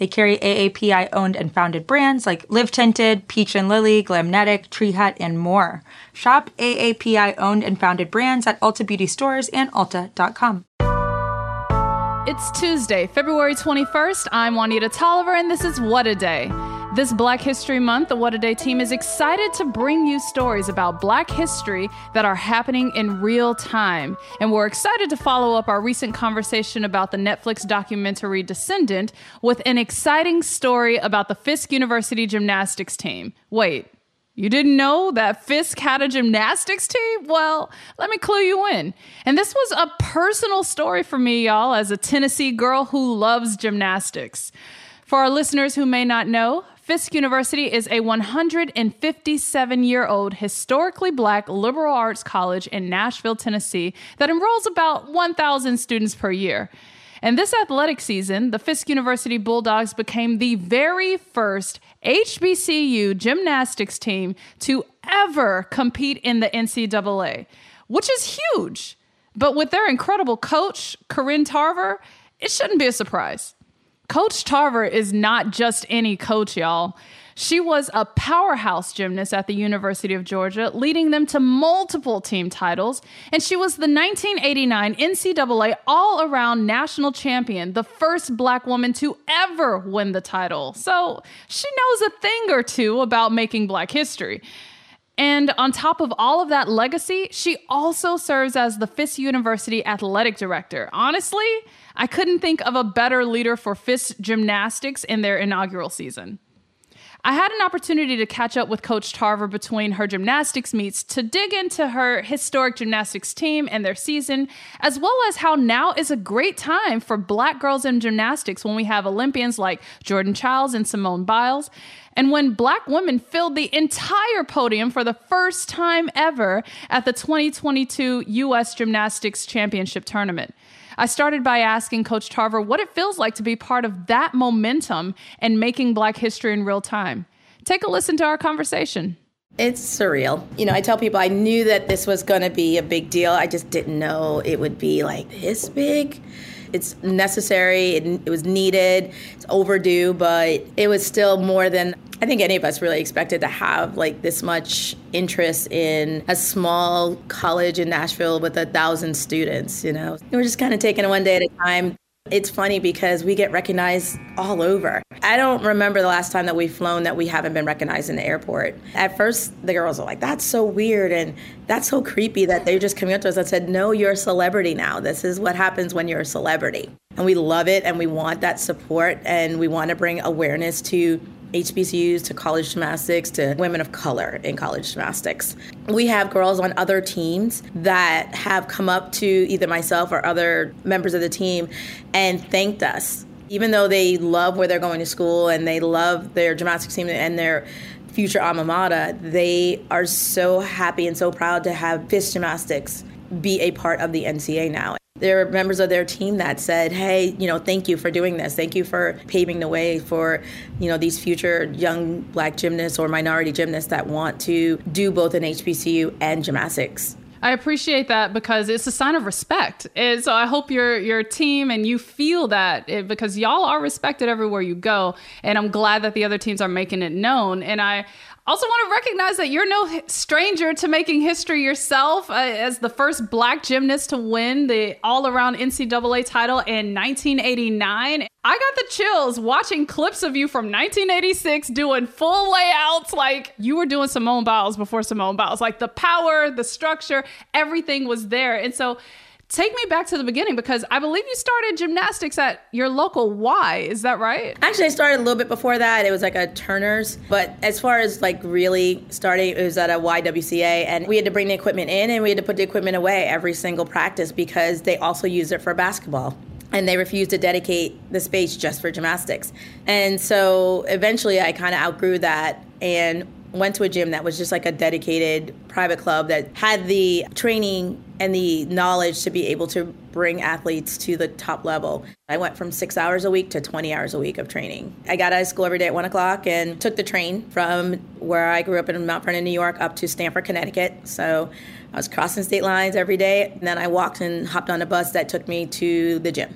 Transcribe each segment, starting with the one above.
They carry AAPI owned and founded brands like Live Tinted, Peach and Lily, Glamnetic, Tree Hut, and more. Shop AAPI owned and founded brands at Ulta Beauty stores and Ulta.com. It's Tuesday, February 21st. I'm Juanita Tolliver, and this is What a Day. This Black History Month, the What a Day team is excited to bring you stories about Black history that are happening in real time. And we're excited to follow up our recent conversation about the Netflix documentary Descendant with an exciting story about the Fisk University gymnastics team. Wait, you didn't know that Fisk had a gymnastics team? Well, let me clue you in. And this was a personal story for me, y'all, as a Tennessee girl who loves gymnastics. For our listeners who may not know, Fisk University is a 157 year old historically black liberal arts college in Nashville, Tennessee, that enrolls about 1,000 students per year. And this athletic season, the Fisk University Bulldogs became the very first HBCU gymnastics team to ever compete in the NCAA, which is huge. But with their incredible coach, Corinne Tarver, it shouldn't be a surprise. Coach Tarver is not just any coach, y'all. She was a powerhouse gymnast at the University of Georgia, leading them to multiple team titles. And she was the 1989 NCAA All Around National Champion, the first black woman to ever win the title. So she knows a thing or two about making black history. And on top of all of that legacy, she also serves as the Fisk University athletic director. Honestly, I couldn't think of a better leader for Fisk gymnastics in their inaugural season. I had an opportunity to catch up with Coach Tarver between her gymnastics meets to dig into her historic gymnastics team and their season, as well as how now is a great time for black girls in gymnastics when we have Olympians like Jordan Chiles and Simone Biles. And when black women filled the entire podium for the first time ever at the 2022 US Gymnastics Championship Tournament. I started by asking Coach Tarver what it feels like to be part of that momentum and making Black history in real time. Take a listen to our conversation. It's surreal. You know, I tell people I knew that this was going to be a big deal. I just didn't know it would be like this big. It's necessary, it, it was needed, it's overdue, but it was still more than I think any of us really expected to have like this much interest in a small college in Nashville with a thousand students, you know. We're just kind of taking it one day at a time. It's funny because we get recognized all over. I don't remember the last time that we've flown that we haven't been recognized in the airport. At first, the girls were like, that's so weird and that's so creepy that they're just coming up to us and said, no, you're a celebrity now. This is what happens when you're a celebrity. And we love it and we want that support and we want to bring awareness to HBCUs to college gymnastics to women of color in college gymnastics. We have girls on other teams that have come up to either myself or other members of the team and thanked us. Even though they love where they're going to school and they love their gymnastics team and their future alma mater, they are so happy and so proud to have Fisk Gymnastics be a part of the NCAA now. There are members of their team that said, "Hey, you know, thank you for doing this. Thank you for paving the way for, you know, these future young black gymnasts or minority gymnasts that want to do both an HBCU and gymnastics." I appreciate that because it's a sign of respect. And so I hope your your team and you feel that it, because y'all are respected everywhere you go. And I'm glad that the other teams are making it known. And I also, want to recognize that you're no stranger to making history yourself uh, as the first black gymnast to win the all around NCAA title in 1989. I got the chills watching clips of you from 1986 doing full layouts like you were doing Simone Biles before Simone Biles. Like the power, the structure, everything was there. And so, Take me back to the beginning because I believe you started gymnastics at your local Y. Is that right? Actually, I started a little bit before that. It was like a Turner's. But as far as like really starting, it was at a YWCA. And we had to bring the equipment in and we had to put the equipment away every single practice because they also use it for basketball and they refused to dedicate the space just for gymnastics. And so eventually I kind of outgrew that and went to a gym that was just like a dedicated private club that had the training and the knowledge to be able to bring athletes to the top level. I went from six hours a week to 20 hours a week of training. I got out of school every day at one o'clock and took the train from where I grew up in Mount Vernon, New York, up to Stamford, Connecticut. So I was crossing state lines every day. And then I walked and hopped on a bus that took me to the gym.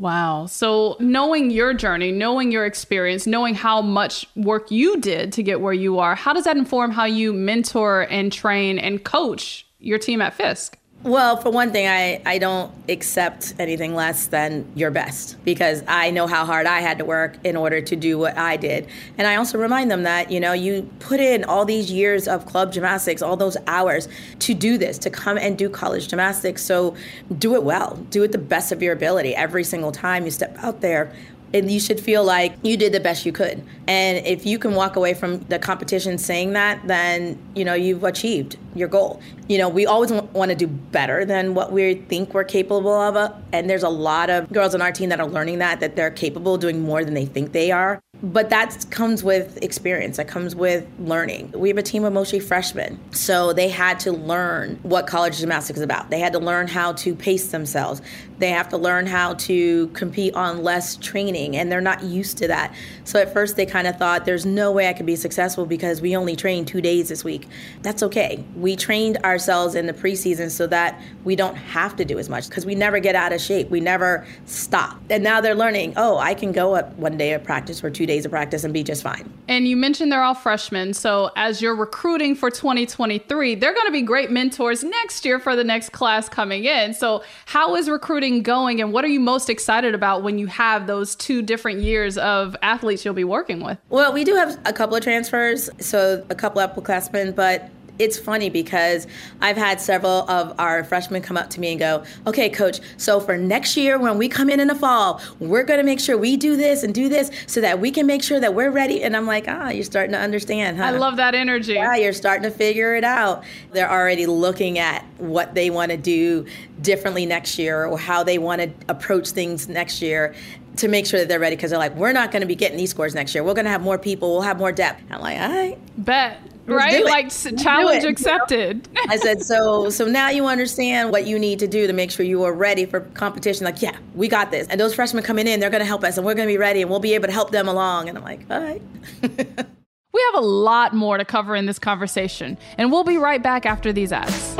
Wow. So, knowing your journey, knowing your experience, knowing how much work you did to get where you are, how does that inform how you mentor and train and coach your team at Fisk? Well, for one thing, I, I don't accept anything less than your best because I know how hard I had to work in order to do what I did. And I also remind them that, you know, you put in all these years of club gymnastics, all those hours to do this, to come and do college gymnastics. So do it well, do it the best of your ability every single time you step out there and you should feel like you did the best you could. And if you can walk away from the competition saying that, then you know you've achieved your goal. You know, we always want to do better than what we think we're capable of, uh, and there's a lot of girls on our team that are learning that that they're capable of doing more than they think they are but that comes with experience. That comes with learning. We have a team of mostly freshmen. So they had to learn what college gymnastics is about. They had to learn how to pace themselves. They have to learn how to compete on less training and they're not used to that. So at first they kind of thought there's no way i could be successful because we only trained two days this week. That's okay. We trained ourselves in the preseason so that we don't have to do as much because we never get out of shape. We never stop. And now they're learning oh i can go up one day of practice or two days of practice and be just fine. And you mentioned they're all freshmen. So as you're recruiting for 2023, they're going to be great mentors next year for the next class coming in. So how is recruiting going and what are you most excited about when you have those two different years of athletes you'll be working with? Well, we do have a couple of transfers, so a couple of upperclassmen, but it's funny because I've had several of our freshmen come up to me and go, okay, coach, so for next year when we come in in the fall, we're going to make sure we do this and do this so that we can make sure that we're ready. And I'm like, ah, you're starting to understand, huh? I love that energy. Yeah, you're starting to figure it out. They're already looking at what they want to do differently next year or how they want to approach things next year to make sure that they're ready because they're like, we're not going to be getting these scores next year. We're going to have more people. We'll have more depth. I'm like, all right. Bet right? Like challenge accepted. I said, so so now you understand what you need to do to make sure you are ready for competition. Like, yeah, we got this. And those freshmen coming in, they're going to help us, and we're going to be ready, and we'll be able to help them along. And I'm like, all right. we have a lot more to cover in this conversation, and we'll be right back after these ads.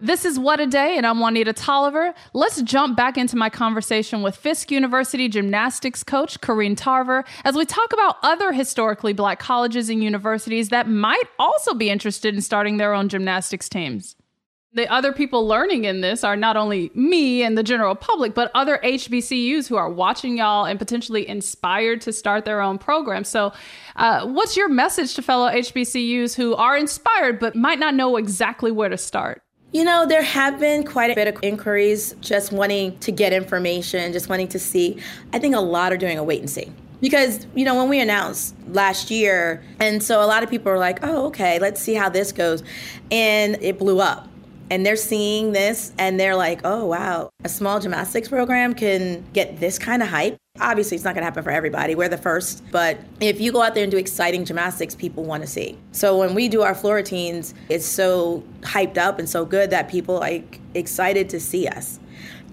this is What a Day, and I'm Juanita Tolliver. Let's jump back into my conversation with Fisk University gymnastics coach Corinne Tarver as we talk about other historically black colleges and universities that might also be interested in starting their own gymnastics teams. The other people learning in this are not only me and the general public, but other HBCUs who are watching y'all and potentially inspired to start their own program. So, uh, what's your message to fellow HBCUs who are inspired but might not know exactly where to start? You know, there have been quite a bit of inquiries just wanting to get information, just wanting to see. I think a lot are doing a wait and see. Because, you know, when we announced last year, and so a lot of people are like, oh, okay, let's see how this goes. And it blew up and they're seeing this and they're like, oh, wow, a small gymnastics program can get this kind of hype. Obviously, it's not going to happen for everybody. We're the first. But if you go out there and do exciting gymnastics, people want to see. So when we do our floor routines, it's so hyped up and so good that people like excited to see us.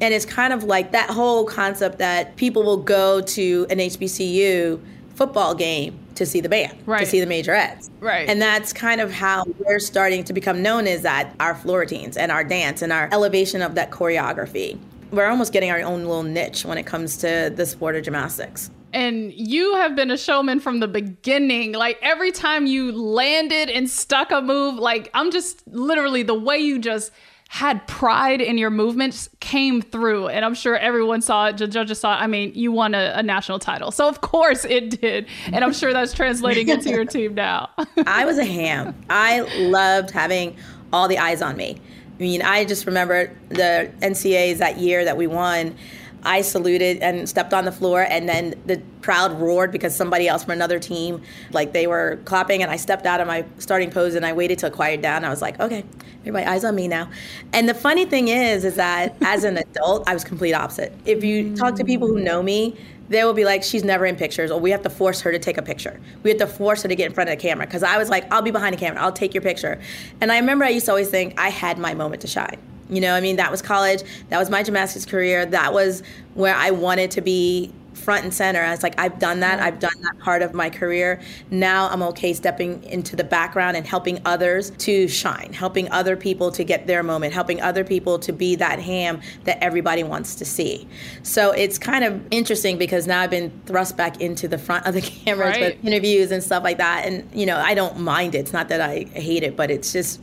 And it's kind of like that whole concept that people will go to an HBCU football game to see the band, right. to see the majorettes. Right. And that's kind of how we're starting to become known is that our floor routines and our dance and our elevation of that choreography. We're almost getting our own little niche when it comes to the sport of gymnastics. And you have been a showman from the beginning. Like every time you landed and stuck a move, like I'm just literally the way you just had pride in your movements came through. And I'm sure everyone saw it. The judges saw it. I mean, you won a, a national title. So, of course, it did. And I'm sure that's translating into your team now. I was a ham. I loved having all the eyes on me. I mean, I just remember the NCAAs that year that we won. I saluted and stepped on the floor, and then the crowd roared because somebody else from another team, like they were clapping, and I stepped out of my starting pose and I waited till it quieted down. I was like, okay, everybody eyes on me now. And the funny thing is, is that as an adult, I was complete opposite. If you talk to people who know me, they will be like, she's never in pictures, or we have to force her to take a picture. We have to force her to get in front of the camera. Because I was like, I'll be behind the camera, I'll take your picture. And I remember I used to always think I had my moment to shine. You know, I mean, that was college, that was my gymnastics career, that was where I wanted to be front and center. I was like, I've done that. I've done that part of my career. Now I'm okay stepping into the background and helping others to shine, helping other people to get their moment, helping other people to be that ham that everybody wants to see. So it's kind of interesting because now I've been thrust back into the front of the cameras right. with interviews and stuff like that. And, you know, I don't mind it. It's not that I hate it, but it's just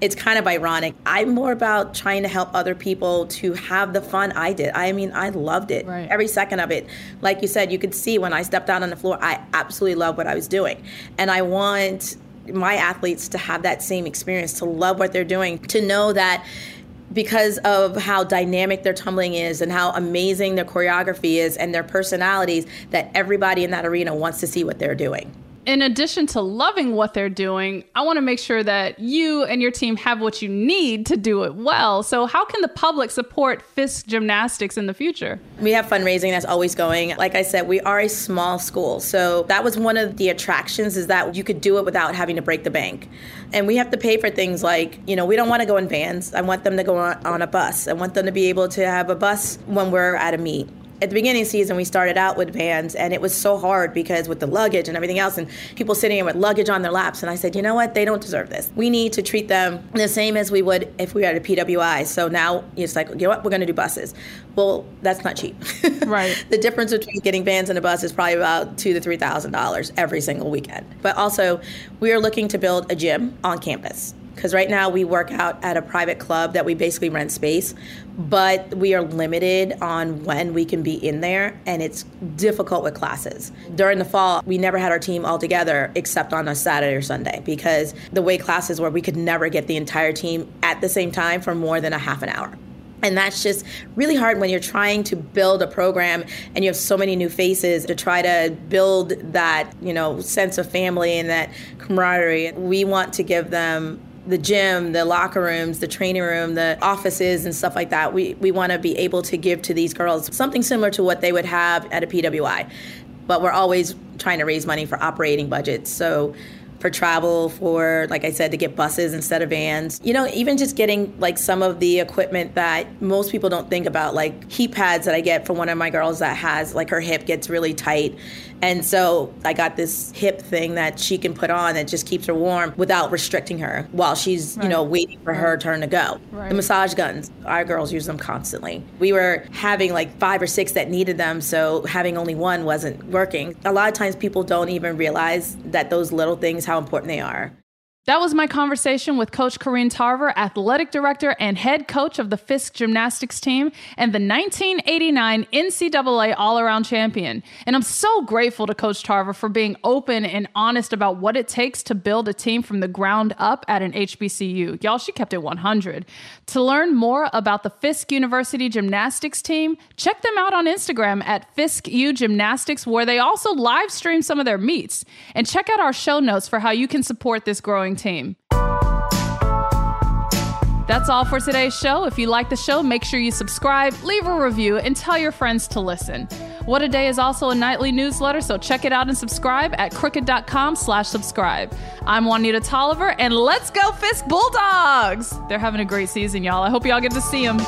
it's kind of ironic. I'm more about trying to help other people to have the fun I did. I mean, I loved it. Right. Every second of it. Like you said, you could see when I stepped out on the floor, I absolutely love what I was doing. And I want my athletes to have that same experience, to love what they're doing, to know that because of how dynamic their tumbling is and how amazing their choreography is and their personalities that everybody in that arena wants to see what they're doing in addition to loving what they're doing, I want to make sure that you and your team have what you need to do it well. So, how can the public support Fisk Gymnastics in the future? We have fundraising that's always going. Like I said, we are a small school. So, that was one of the attractions is that you could do it without having to break the bank. And we have to pay for things like, you know, we don't want to go in vans. I want them to go on, on a bus. I want them to be able to have a bus when we're at a meet at the beginning of the season, we started out with vans, and it was so hard because with the luggage and everything else, and people sitting in with luggage on their laps. And I said, you know what? They don't deserve this. We need to treat them the same as we would if we had a PWI. So now it's like, you know what? We're going to do buses. Well, that's not cheap. Right. the difference between getting vans and a bus is probably about two to three thousand dollars every single weekend. But also, we are looking to build a gym on campus because right now we work out at a private club that we basically rent space, but we are limited on when we can be in there, and it's difficult with classes. During the fall, we never had our team all together except on a Saturday or Sunday because the way classes were, we could never get the entire team at the same time for more than a half an hour. And that's just really hard when you're trying to build a program and you have so many new faces to try to build that, you know, sense of family and that camaraderie. We want to give them the gym, the locker rooms, the training room, the offices, and stuff like that. We, we want to be able to give to these girls something similar to what they would have at a PWI. But we're always trying to raise money for operating budgets. So for travel, for, like I said, to get buses instead of vans. You know, even just getting like some of the equipment that most people don't think about, like heat pads that I get for one of my girls that has like her hip gets really tight. And so I got this hip thing that she can put on that just keeps her warm without restricting her while she's, right. you know, waiting for her turn to go. Right. The massage guns, our girls use them constantly. We were having like five or six that needed them, so having only one wasn't working. A lot of times people don't even realize that those little things, how important they are. That was my conversation with Coach Corinne Tarver, athletic director and head coach of the Fisk gymnastics team and the 1989 NCAA all around champion. And I'm so grateful to Coach Tarver for being open and honest about what it takes to build a team from the ground up at an HBCU. Y'all, she kept it 100. To learn more about the Fisk University gymnastics team, check them out on Instagram at Fisk U Gymnastics, where they also live stream some of their meets. And check out our show notes for how you can support this growing team. That's all for today's show. If you like the show, make sure you subscribe, leave a review, and tell your friends to listen. What a Day is also a nightly newsletter, so check it out and subscribe at crooked.com slash subscribe. I'm Juanita Tolliver, and let's go Fisk Bulldogs! They're having a great season, y'all. I hope y'all get to see them.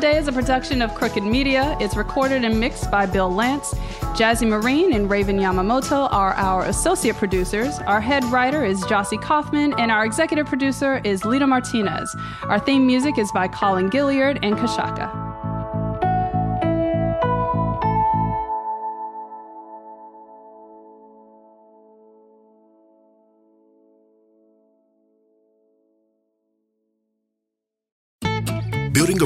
Day is a production of Crooked Media. It's recorded and mixed by Bill Lance. Jazzy Marine and Raven Yamamoto are our associate producers. Our head writer is Jocey Coffman, and our executive producer is Lita Martinez. Our theme music is by Colin Gilliard and Kashaka.